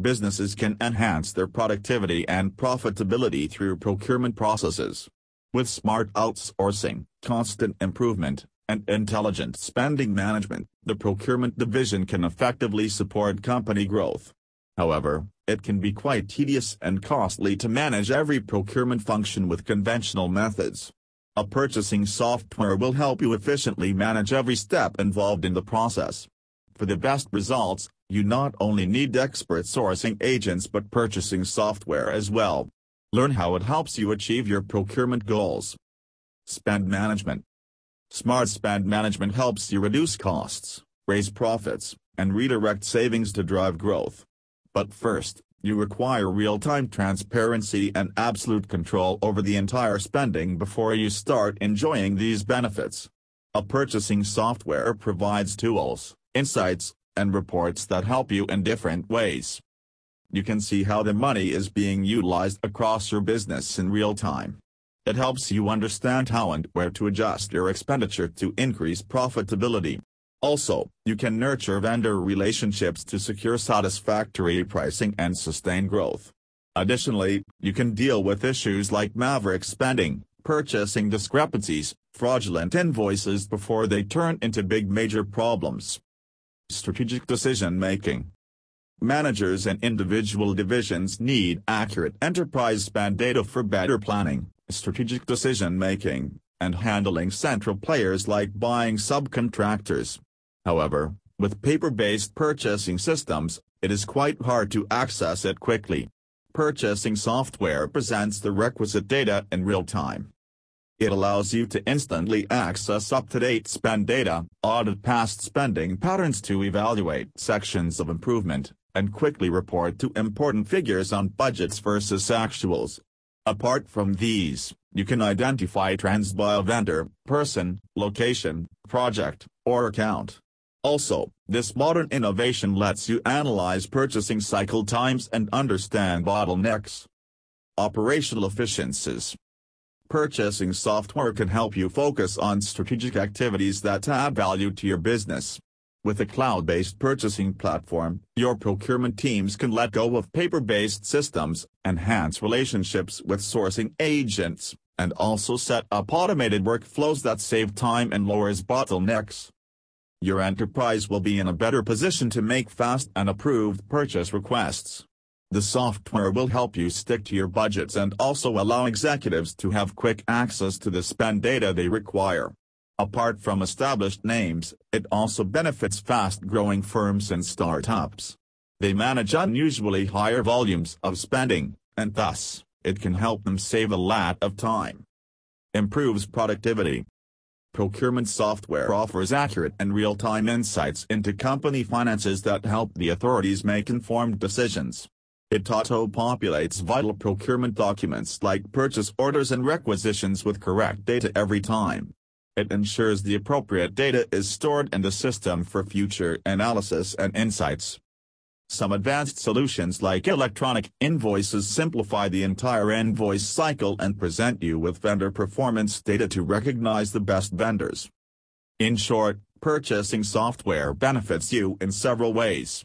businesses can enhance their productivity and profitability through procurement processes. With smart outsourcing, constant improvement, and intelligent spending management, the procurement division can effectively support company growth. However, it can be quite tedious and costly to manage every procurement function with conventional methods. A purchasing software will help you efficiently manage every step involved in the process. For the best results, you not only need expert sourcing agents but purchasing software as well. Learn how it helps you achieve your procurement goals. Spend Management Smart spend management helps you reduce costs, raise profits, and redirect savings to drive growth. But first, you require real-time transparency and absolute control over the entire spending before you start enjoying these benefits. A purchasing software provides tools, insights, and reports that help you in different ways. You can see how the money is being utilized across your business in real time. It helps you understand how and where to adjust your expenditure to increase profitability. Also, you can nurture vendor relationships to secure satisfactory pricing and sustain growth. Additionally, you can deal with issues like maverick spending, purchasing discrepancies, fraudulent invoices before they turn into big major problems. Strategic decision making. Managers and individual divisions need accurate enterprise spend data for better planning, strategic decision-making, and handling central players like buying subcontractors. However, with paper-based purchasing systems, it is quite hard to access it quickly. Purchasing software presents the requisite data in real time. It allows you to instantly access up-to-date spend data, audit past spending patterns to evaluate sections of improvement, and quickly report to important figures on budgets versus actuals. Apart from these, you can identify trends by vendor, person, location, project, or account. Also, this modern innovation lets you analyze purchasing cycle times and understand bottlenecks. Operational efficiencies. Purchasing software can help you focus on strategic activities that add value to your business. With a cloud-based purchasing platform, your procurement teams can let go of paper-based systems, enhance relationships with sourcing agents, and also set up automated workflows that save time and lowers bottlenecks. Your enterprise will be in a better position to make fast and approved purchase requests. The software will help you stick to your budgets and also allow executives to have quick access to the spend data they require. Apart from established names, it also benefits fast-growing firms and startups. They manage unusually higher volumes of spending, and thus, it can help them save a lot of time. Improves productivity. Procurement software offers accurate and real-time insights into company finances that help the authorities make informed decisions. It auto-populates vital procurement documents like purchase orders and requisitions with correct data every time. It ensures the appropriate data is stored in the system for future analysis and insights. Some advanced solutions like electronic invoices simplify the entire invoice cycle and present you with vendor performance data to recognize the best vendors. In short, purchasing software benefits you in several ways.